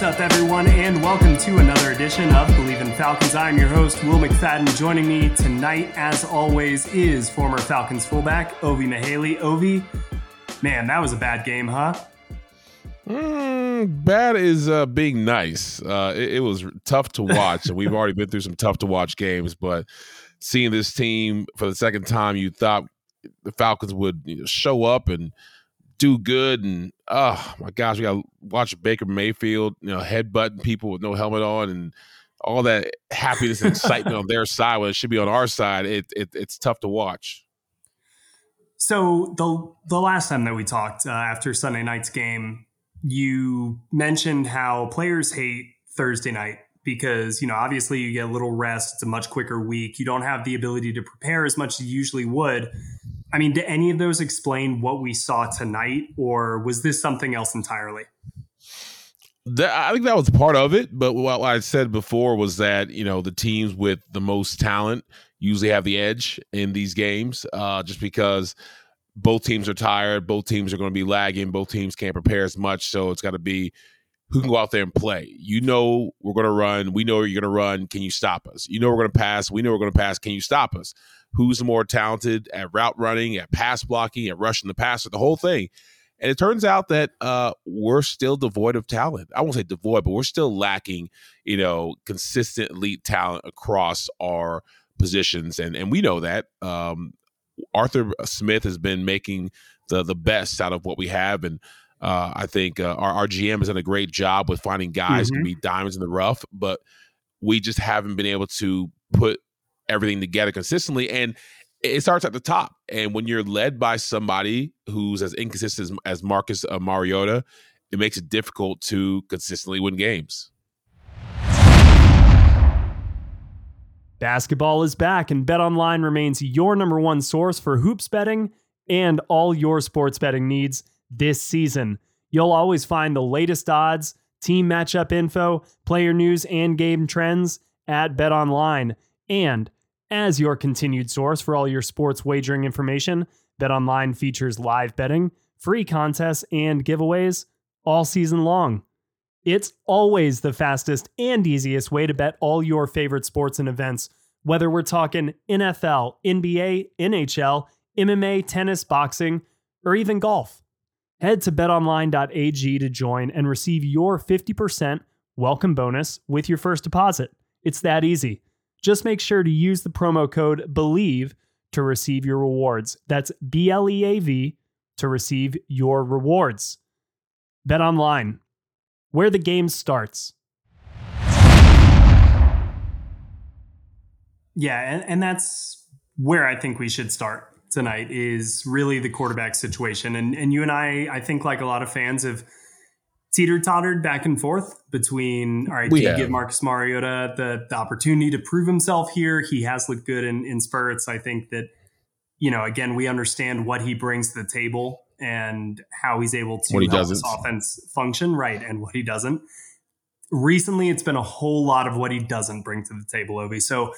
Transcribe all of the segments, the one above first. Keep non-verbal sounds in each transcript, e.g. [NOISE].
What's up, everyone, and welcome to another edition of Bleav in Falcons. I'm your host, Will McFadden. Joining me tonight, as always, is former Falcons fullback Ovie Mughelli. Ovie, man, that was a bad game, huh? Mm, bad is uh, being nice. Uh, it, it, was tough to watch, and we've already been through some tough to watch games. But seeing this team for the second time, you thought the Falcons would show up and do good. And oh my gosh, we got to watch Baker Mayfield, you know, headbutting people with no helmet on, and all that happiness and excitement on their side when it should be on our side. It, it it's tough to watch. So the the last time that we talked uh, after Sunday night's game, you mentioned how players hate Thursday night because you know obviously you get a little rest. It's a much quicker week. You don't have the ability to prepare as much as you usually would. I mean, do any of those explain what we saw tonight, or was this something else entirely? That, I think that was part of it, but what I said before was that you know the teams with the most talent usually have the edge in these games, uh, just because both teams are tired, both teams are going to be lagging, both teams can't prepare as much, so it's got to be who can go out there and play. You know we're going to run, we know you're going to run. Can you stop us? You know we're going to pass, we know we're going to pass. Can you stop us? Who's more talented at route running, at pass blocking, at rushing the passer, the whole thing. And it turns out that uh, we're still devoid of talent. I won't say devoid, but we're still lacking, you know, consistent elite talent across our positions, and and we know that. Um, Arthur Smith has been making the the best out of what we have, and uh, I think uh, our, our GM has done a great job with finding guys mm-hmm. to be diamonds in the rough, but we just haven't been able to put everything together consistently. And it starts at the top. And when you're led by somebody who's as inconsistent as, as Marcus uh, Mariota, it makes it difficult to consistently win games. Basketball is back, and BetOnline remains your number one source for hoops betting and all your sports betting needs this season. You'll always find the latest odds, team matchup info, player news, and game trends at BetOnline. And as your continued source for all your sports wagering information, BetOnline features live betting, free contests, and giveaways all season long. It's always the fastest and easiest way to bet all your favorite sports and events, whether we're talking NFL, NBA, NHL, MMA, tennis, boxing, or even golf. Head to betonline.ag to join and receive your 50% welcome bonus with your first deposit. It's that easy. Just make sure to use the promo code BLEAV to receive your rewards. That's B L E A V to receive your rewards. Bet online, where the game starts. Yeah, and, and that's where I think we should start tonight is really the quarterback situation. And and you and I, I think like a lot of fans have teeter tottered back and forth between all right, do you give Marcus Mariota the, the opportunity to prove himself here? He has looked good in, in spurts. I think that, you know, again, we understand what he brings to the table and how he's able to what he help doesn't. this offense function, right? And what he doesn't. Recently, it's been a whole lot of what he doesn't bring to the table, Ovie. So,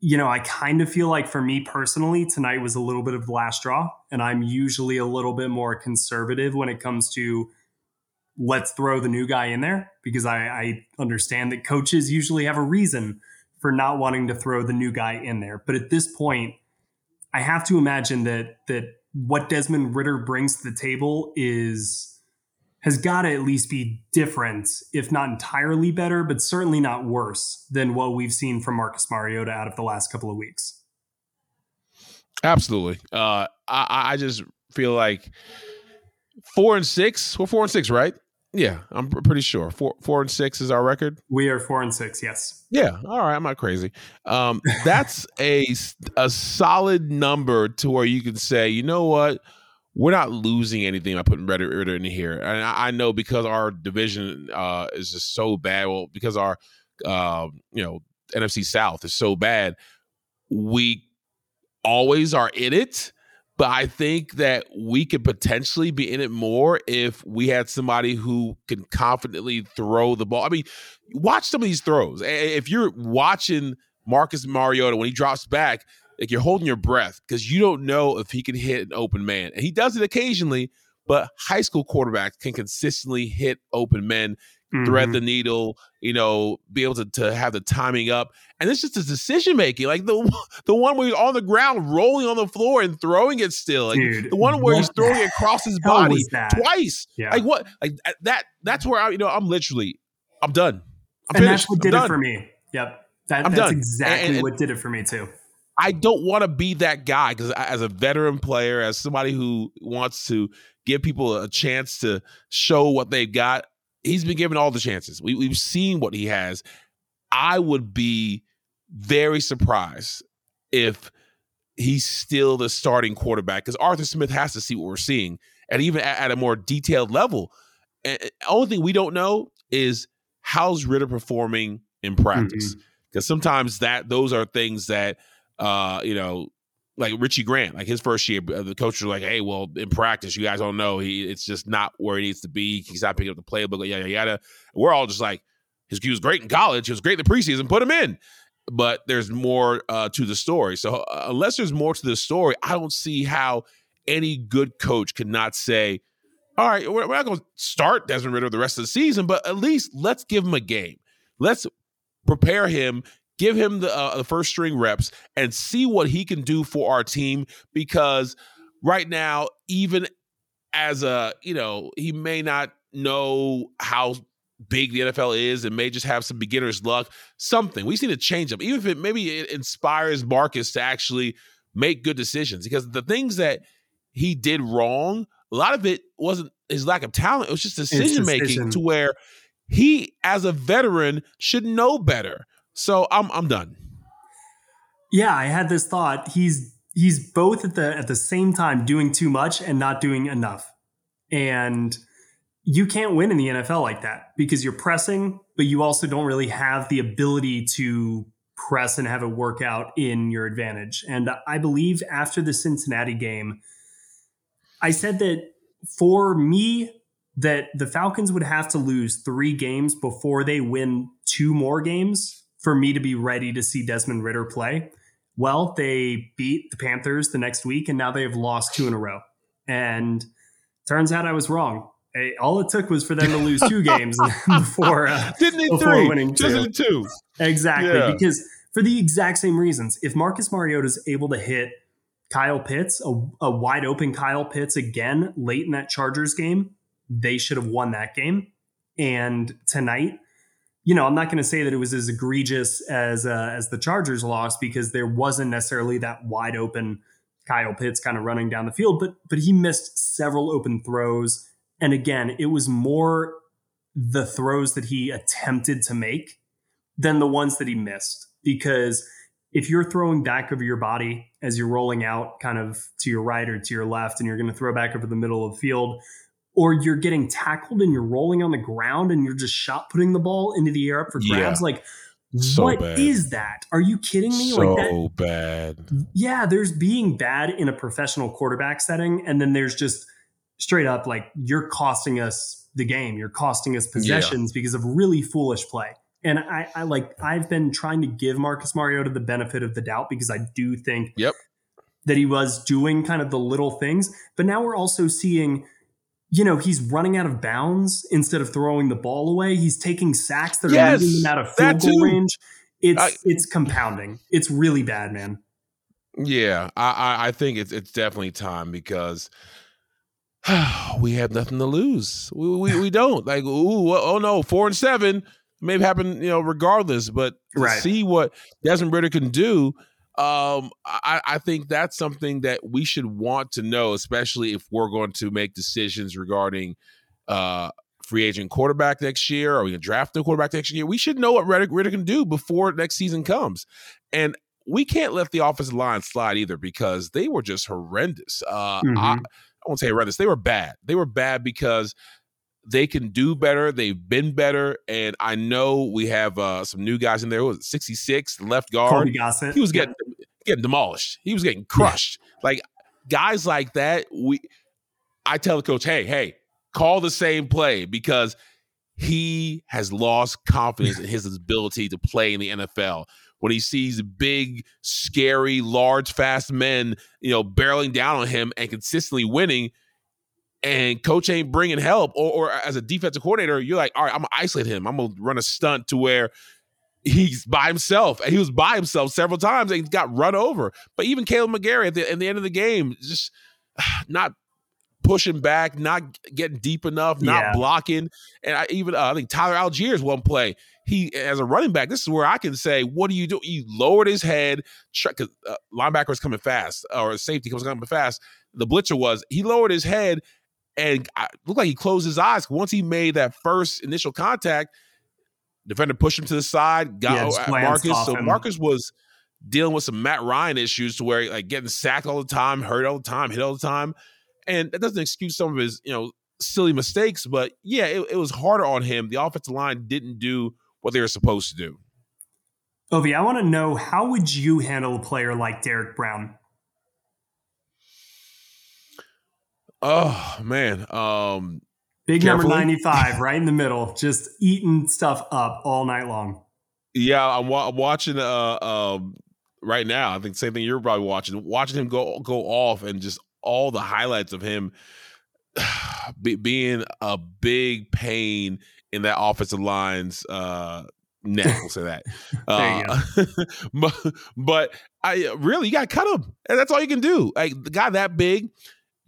you know, I kind of feel like for me personally, tonight was a little bit of the last straw. And I'm usually a little bit more conservative when it comes to let's throw the new guy in there because I, I understand that coaches usually have a reason for not wanting to throw the new guy in there. But at this point, I have to imagine that that what Desmond Ridder brings to the table is has got to at least be different, if not entirely better, but certainly not worse than what we've seen from Marcus Mariota out of the last couple of weeks. Absolutely. Uh, I, I just feel like four and six. We're four and six, right? Yeah, I'm pretty sure. Four four and six is our record. We are four and six. Yes. Yeah. All right. I'm not crazy. Um, that's [LAUGHS] a a solid number to where you can say, you know what, we're not losing anything by putting Ridder, Ridder in here. And I, I, know because our division uh, is just so bad. Well, because our uh, you know NFC South is so bad, we always are in it but I think that we could potentially be in it more if we had somebody who can confidently throw the ball. I mean, watch some of these throws. If you're watching Marcus Mariota when he drops back, like you're holding your breath because you don't know if he can hit an open man. And he does it occasionally, but high school quarterbacks can consistently hit open men mm-hmm. thread the needle, you know, be able to, to have the timing up. And it's just a decision making. Like the [LAUGHS] the one where he's on the ground, rolling on the floor and throwing it still. Like Dude, the one where he's throwing it across his body twice. Yeah. Like what? Like that that's where I, you know, I'm literally I'm done. I'm and finished. that's what did it for me. Yep. That, that's done. exactly and, and, what did it for me too. I don't want to be that guy because as a veteran player, as somebody who wants to give people a chance to show what they've got, he's been given all the chances. We, we've seen what he has. I would be very surprised if he's still the starting quarterback because Arthur Smith has to see what we're seeing, and even at, at a more detailed level. And only thing we don't know is how's Ridder performing in practice because mm-hmm. sometimes that those are things that uh, you know like Richie Grant, like his first year, the coach was like, "Hey, well, in practice, you guys don't know he it's just not where he needs to be. He's not picking up the playbook, yada yada." We're all just like, he was great in college, he was great in the preseason, put him in. But there's more uh, to the story. So uh, unless there's more to the story, I don't see how any good coach could not say, "All right, we're, we're not going to start Desmond Ridder the rest of the season, but at least let's give him a game. Let's prepare him." Give him the, uh, the first string reps and see what he can do for our team because right now even as a you know he may not know how big the NFL is and may just have some beginner's luck something we just need to change up even if it maybe it inspires Marcus to actually make good decisions because the things that he did wrong a lot of it wasn't his lack of talent it was just decision. making to where he as a veteran should know better so I'm I'm done. Yeah, I had this thought. He's he's both at the at the same time doing too much and not doing enough. And you can't win in the NFL like that because you're pressing, but you also don't really have the ability to press and have it work out in your advantage. And I believe after the Cincinnati game, I said that for me, that the Falcons would have to lose three games before they win two more games for me to be ready to see Desmond Ridder play. Well, they beat the Panthers the next week, and now they have lost two in a row. And turns out I was wrong. All it took was for them to lose two games [LAUGHS] [LAUGHS] before uh, didn't they before three? winning two. two. Exactly, yeah. because for the exact same reasons, if Marcus Mariota is able to hit Kyle Pitts, a, a wide open Kyle Pitts again late in that Chargers game, they should have won that game. And tonight, you know, I'm not going to say that it was as egregious as uh, as the Chargers loss because there wasn't necessarily that wide open Kyle Pitts kind of running down the field, but but he missed several open throws, and again, it was more the throws that he attempted to make than the ones that he missed. Because if you're throwing back over your body as you're rolling out kind of to your right or to your left and you're going to throw back over the middle of the field or you're getting tackled and you're rolling on the ground and you're just shot putting the ball into the air up for grabs. Yeah. Like, so what bad. is that? Are you kidding me? So like that, bad. Yeah, there's being bad in a professional quarterback setting, and then there's just straight up like you're costing us the game. You're costing us possessions yeah. because of really foolish play. And I, I like I've been trying to give Marcus Mariota the benefit of the doubt because I do think yep. that he was doing kind of the little things. But now we're also seeing you know, he's running out of bounds instead of throwing the ball away. He's taking sacks that yes, are leading him out of field goal range. it's I, it's compounding. It's really bad, man. Yeah, I, I think it's it's definitely time because [SIGHS] we have nothing to lose. We we, we don't like. Ooh, oh no, four and seven may happen, you know, regardless. But right. see what Desmond Ridder can do, um, I, I think that's something that we should want to know, especially if we're going to make decisions regarding uh, free agent quarterback next year? Are we going to draft a quarterback next year? We should know what Ridder, Ridder can do before next season comes. And we can't let the offensive line slide either because they were just horrendous. Uh, mm-hmm. I, I won't say horrendous. They were bad. They were bad because they can do better. They've been better, and I know we have uh, some new guys in there. was 66 left guard? He was getting getting demolished. He was getting crushed. Yeah. Like guys like that, we. I tell the coach, hey, hey, call the same play because he has lost confidence in his ability to play in the NFL. When he sees big, scary, large, fast men, you know, barreling down on him and consistently winning, and coach ain't bringing help, or, or as a defensive coordinator, you're like, all right, I'm gonna isolate him. I'm gonna run a stunt to where he's by himself. And he was by himself several times and he got run over. But even Kaleb McGary at the, at the end of the game, just [SIGHS] not pushing back, not getting deep enough, not yeah. blocking. And I even uh, I think Tyler Allgeier's one play. He as a running back, this is where I can say, "What do you do?" He lowered his head. Because uh, linebacker was coming fast, or safety was coming fast. The blitzer was he lowered his head and I, looked like he closed his eyes. Once he made that first initial contact, defender pushed him to the side. Got yeah, Marcus. So Marcus was dealing with some Matt Ryan issues to where like getting sacked all the time, hurt all the time, hit all the time and that doesn't excuse some of his you know silly mistakes, but yeah, it, it was harder on him. The offensive line didn't do what they were supposed to do. Ovi, I want to know how would you handle a player like Derrick Brown? Oh man, um, big carefully. number ninety-five, right in the middle, just eating stuff up all night long. Yeah, I'm, wa- I'm watching. Uh, um, right now, I think same thing you're probably watching. Watching him go go off and just all the highlights of him [SIGHS] be, being a big pain in that offensive line's uh, neck. We'll say that. [LAUGHS] uh, [LAUGHS] but, but I really you got to cut him, and that's all you can do. Like the guy that big,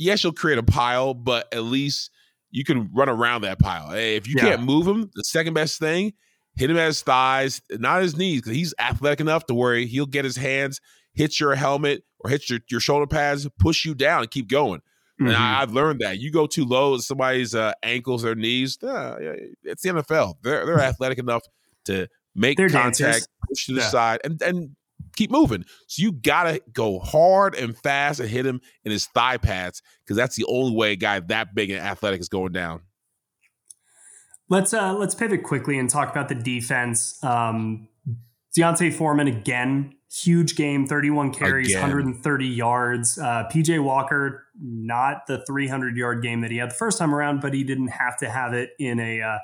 yes, you'll create a pile, but at least you can run around that pile. Hey, if you yeah. can't move him, the second best thing, hit him at his thighs, not his knees, because he's athletic enough to where he'll get his hands, hit your helmet, or hit your, your shoulder pads, push you down and keep going. Mm-hmm. And I, have learned that you go too low at somebody's uh, ankles or knees. Uh, yeah, it's the NFL. They're they're athletic enough to make they're contact, dancers. push to the yeah. side, and and keep moving. So you gotta go hard and fast and hit him in his thigh pads because that's the only way a guy that big and athletic is going down. Let's uh let's pivot quickly and talk about the defense. Um, D'Onta Foreman again huge game 31 carries Again. 130 yards uh, pj walker not the 300 yard game that he had the first time around but he didn't have to have it in a uh,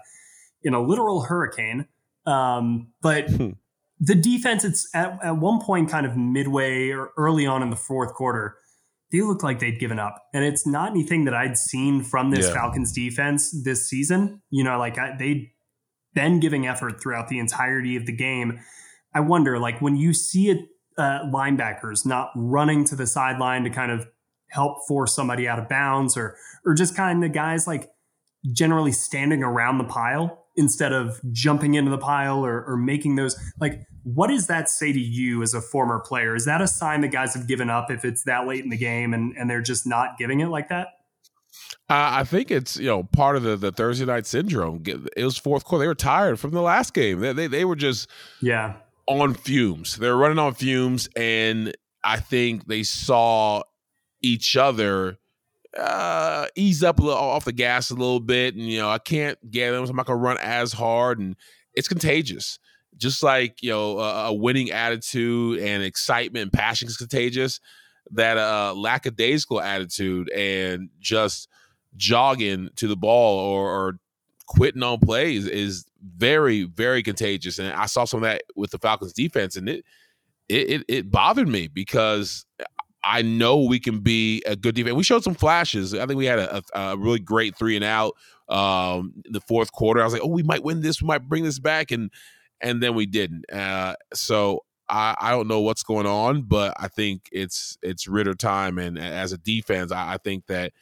in a literal hurricane um, but hmm. The defense it's at, at one point kind of midway or early on in the fourth quarter they looked like they'd given up. And it's not anything that i'd seen from this yeah. falcons defense this season. You know like I, they'd been giving effort throughout the entirety of the game. I wonder, like when you see it, uh, linebackers not running to the sideline to kind of help force somebody out of bounds, or or just kind of guys like generally standing around the pile instead of jumping into the pile or, or making those like what does that say to you as a former player is that a sign that guys have given up if it's that late in the game and, and they're just not giving it like that uh, I think it's you know part of the, the Thursday night syndrome. It was fourth quarter; they were tired from the last game. They they, they were just yeah on fumes. They were running on fumes, and I think they saw each other uh, ease up a little off the gas a little bit. And you know, I can't get them. So I'm not gonna run as hard, and it's contagious. Just like you know, a, a winning attitude and excitement and passion is contagious. That uh, lackadaisical attitude and just jogging to the ball or, or quitting on plays is very, very contagious. And I saw some of that with the Falcons defense, and it it it, it bothered me because I know we can be a good defense. We showed some flashes. I think we had a, a, a really great three and out um, the fourth quarter. I was like, oh, we might win this. We might bring this back. And and then we didn't. Uh, so I, I don't know what's going on, but I think it's it's Ridder time. And as a defense, I, I think that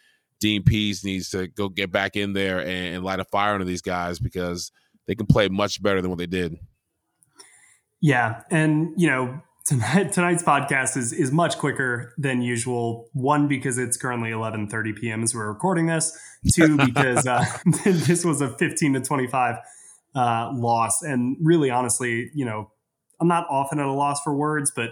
Dean Pees needs to go get back in there and, and light a fire under these guys because they can play much better than what they did. Yeah, and you know tonight tonight's podcast is is much quicker than usual. One because it's currently 11:30 p.m. as we're recording this. Two [LAUGHS] because uh, [LAUGHS] this was a 15 to 25 uh, loss, and really, honestly, you know, I'm not often at a loss for words, but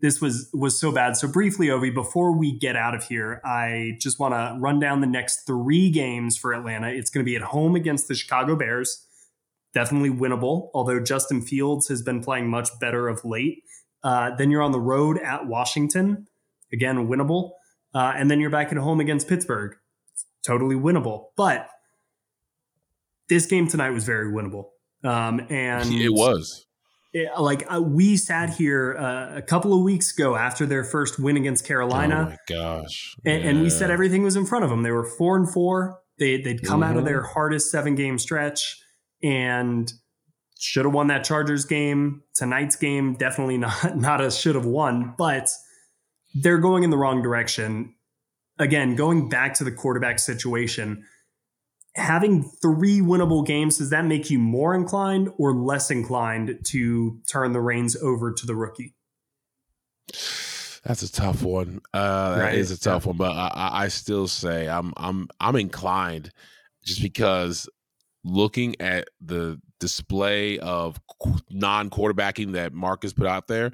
this was was so bad. So briefly, Ovi, before we get out of here, I just want to run down the next three games for Atlanta. It's going to be at home against the Chicago Bears definitely winnable, although Justin Fields has been playing much better of late. Uh, then you're on the road at Washington, again, winnable. Uh, and then you're back at home against Pittsburgh, it's totally winnable. But this game tonight was very winnable. Um, and it was. It, like uh, we sat here uh, a couple of weeks ago after their first win against Carolina. Oh my gosh! And, yeah. and, we said everything was in front of them. They were four and four. They they'd come mm-hmm. out of their hardest seven game stretch and should have won that Chargers game. Tonight's game definitely not [LAUGHS] not a should have won, but they're going in the wrong direction. Again, going back to the quarterback situation, having three winnable games does that make you more inclined or less inclined to turn the reins over to the rookie? That's a tough one. Uh, that right. is a tough one, but I, I still say I'm I'm I'm inclined just because looking at the display of non-quarterbacking that Marcus put out there,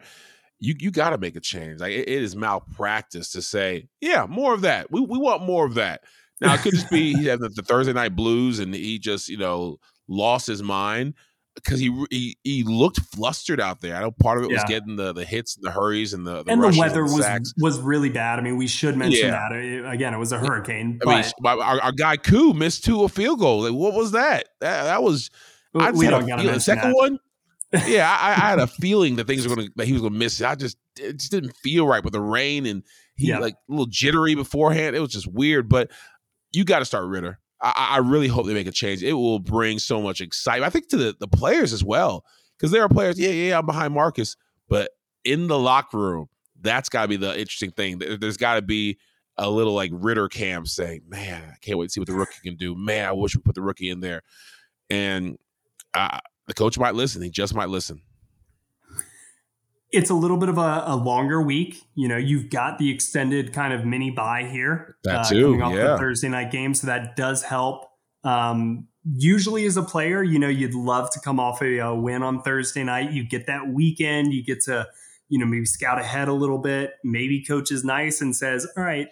you you got to make a change. Like it, it is malpractice to say, yeah, more of that. We we want more of that. Now it could just be he had the, the Thursday night blues and he just you know lost his mind because he, he he looked flustered out there. I know part of it yeah. was getting the the hits and the hurries and the, the and the weather and was sacks. was really bad. I mean, we should mention yeah. that again. It was a hurricane. I but, mean, our, our, guy Koo missed two a field goal. Like, what was that? That, that was. I we don't got The second that. one. yeah, I, I, had a [LAUGHS] feeling that things were gonna that he was gonna miss it. I just it just didn't feel right with the rain and he yeah. like a little jittery beforehand. It was just weird. But you got to start Ridder. I, I, really hope they make a change. It will bring so much excitement. I think to the, the players as well, because there are players. Yeah, yeah, I'm behind Marcus, but in the locker room, that's got to be the interesting thing. There's got to be a little like Ridder camp saying, "Man, I can't wait to see what the rookie can do. Man, I wish we put the rookie in there." And uh, the coach might listen. He just might listen it's a little bit of a, a, longer week. You know, you've got the extended kind of mini bye here. That uh, too, coming off yeah. the Thursday night game, so that does help. Um, usually, as a player, you know, you'd love to come off a, a, win on Thursday night. You get that weekend. You get to, you know, maybe scout ahead a little bit. Maybe coach is nice and says, "All right,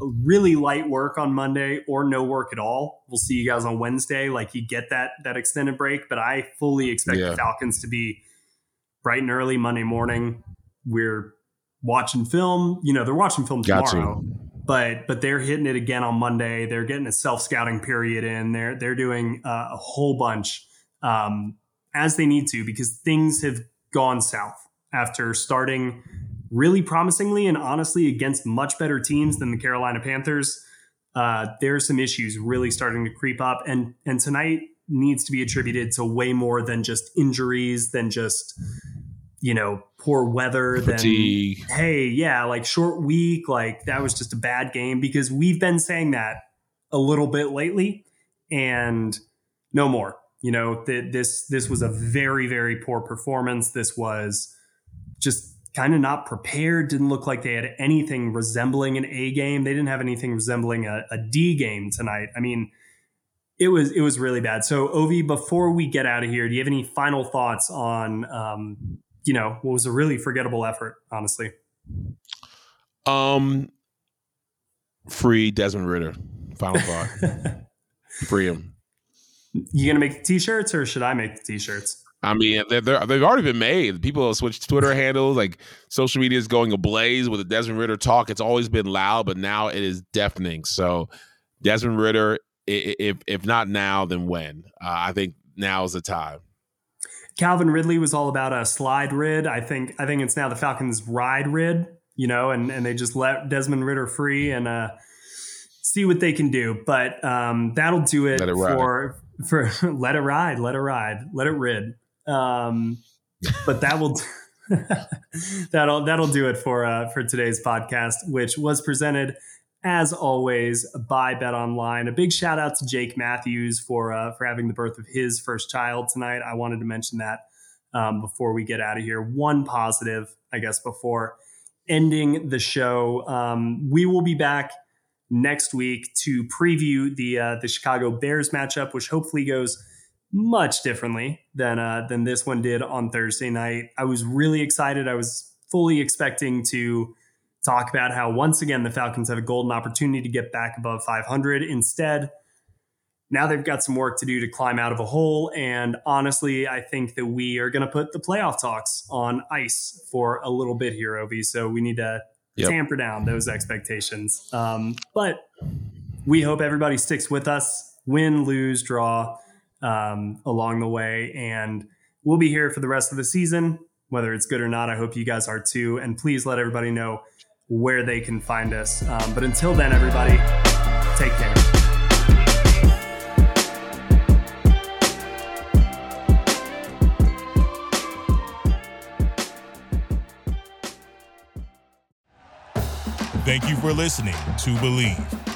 really light work on Monday or no work at all. We'll see you guys on Wednesday." Like you get that that extended break, but I fully expect yeah. the Falcons to be bright and early Monday morning. We're watching film. You know, they're watching film tomorrow, but but they're hitting it again on Monday. They're getting a self scouting period in. They're they're doing uh, a whole bunch um, as they need to because things have gone south after starting really promisingly and honestly against much better teams than the Carolina Panthers. Uh, there are some issues really starting to creep up, and and tonight needs to be attributed to way more than just injuries, than just you know, poor weather, Fatigue. then hey, yeah, like short week, like that was just a bad game because we've been saying that a little bit lately and no more. You know, th- this this was a very very poor performance. This was just kind of not prepared. Didn't look like they had anything resembling an A game. They didn't have anything resembling a, a D game tonight. I mean, it was it was really bad. So, Ovi, before we get out of here, do you have any final thoughts on um, you know, what was a really forgettable effort, honestly. Um, free Desmond Ridder. Final thought. [LAUGHS] free him. You gonna make the t-shirts, or should I make the t-shirts? I mean, they're, they have already been made. People have switched Twitter handles. Like social media is going ablaze with the Desmond Ridder talk. It's always been loud, but now it is deafening. So, Desmond Ridder, if if not now, then when? Uh, I think now is the time. Calvin Ridley was all about a slide rid. I think I think it's now the Falcons ride rid, you know, and, and they just let Desmond Ridder free and uh, see what they can do. But um, that'll do it, it for for [LAUGHS] let it ride, let it ride, let it rid. Um, but that will [LAUGHS] that'll that'll do it for uh, for today's podcast, which was presented as always by Bet Online. A big shout out to Jake Matthews for uh, for having the birth of his first child tonight. I wanted to mention that um, before we get out of here. One positive, I guess, before ending the show. Um, we will be back next week to preview the uh, the Chicago Bears matchup, which hopefully goes much differently than uh, than this one did on Thursday night. I was really excited. I was fully expecting to talk about how once again the Falcons have a golden opportunity to get back above 500. Instead, now they've got some work to do to climb out of a hole. And honestly, I think that we are going to put the playoff talks on ice for a little bit here, Ovi. So we need to yep. tamper down those expectations. Um, but we hope everybody sticks with us, win, lose, draw um, along the way. And we'll be here for the rest of the season, whether it's good or not. I hope you guys are too. And please let everybody know where they can find us. Um, but until then, everybody, take care. Thank you for listening to Bleav.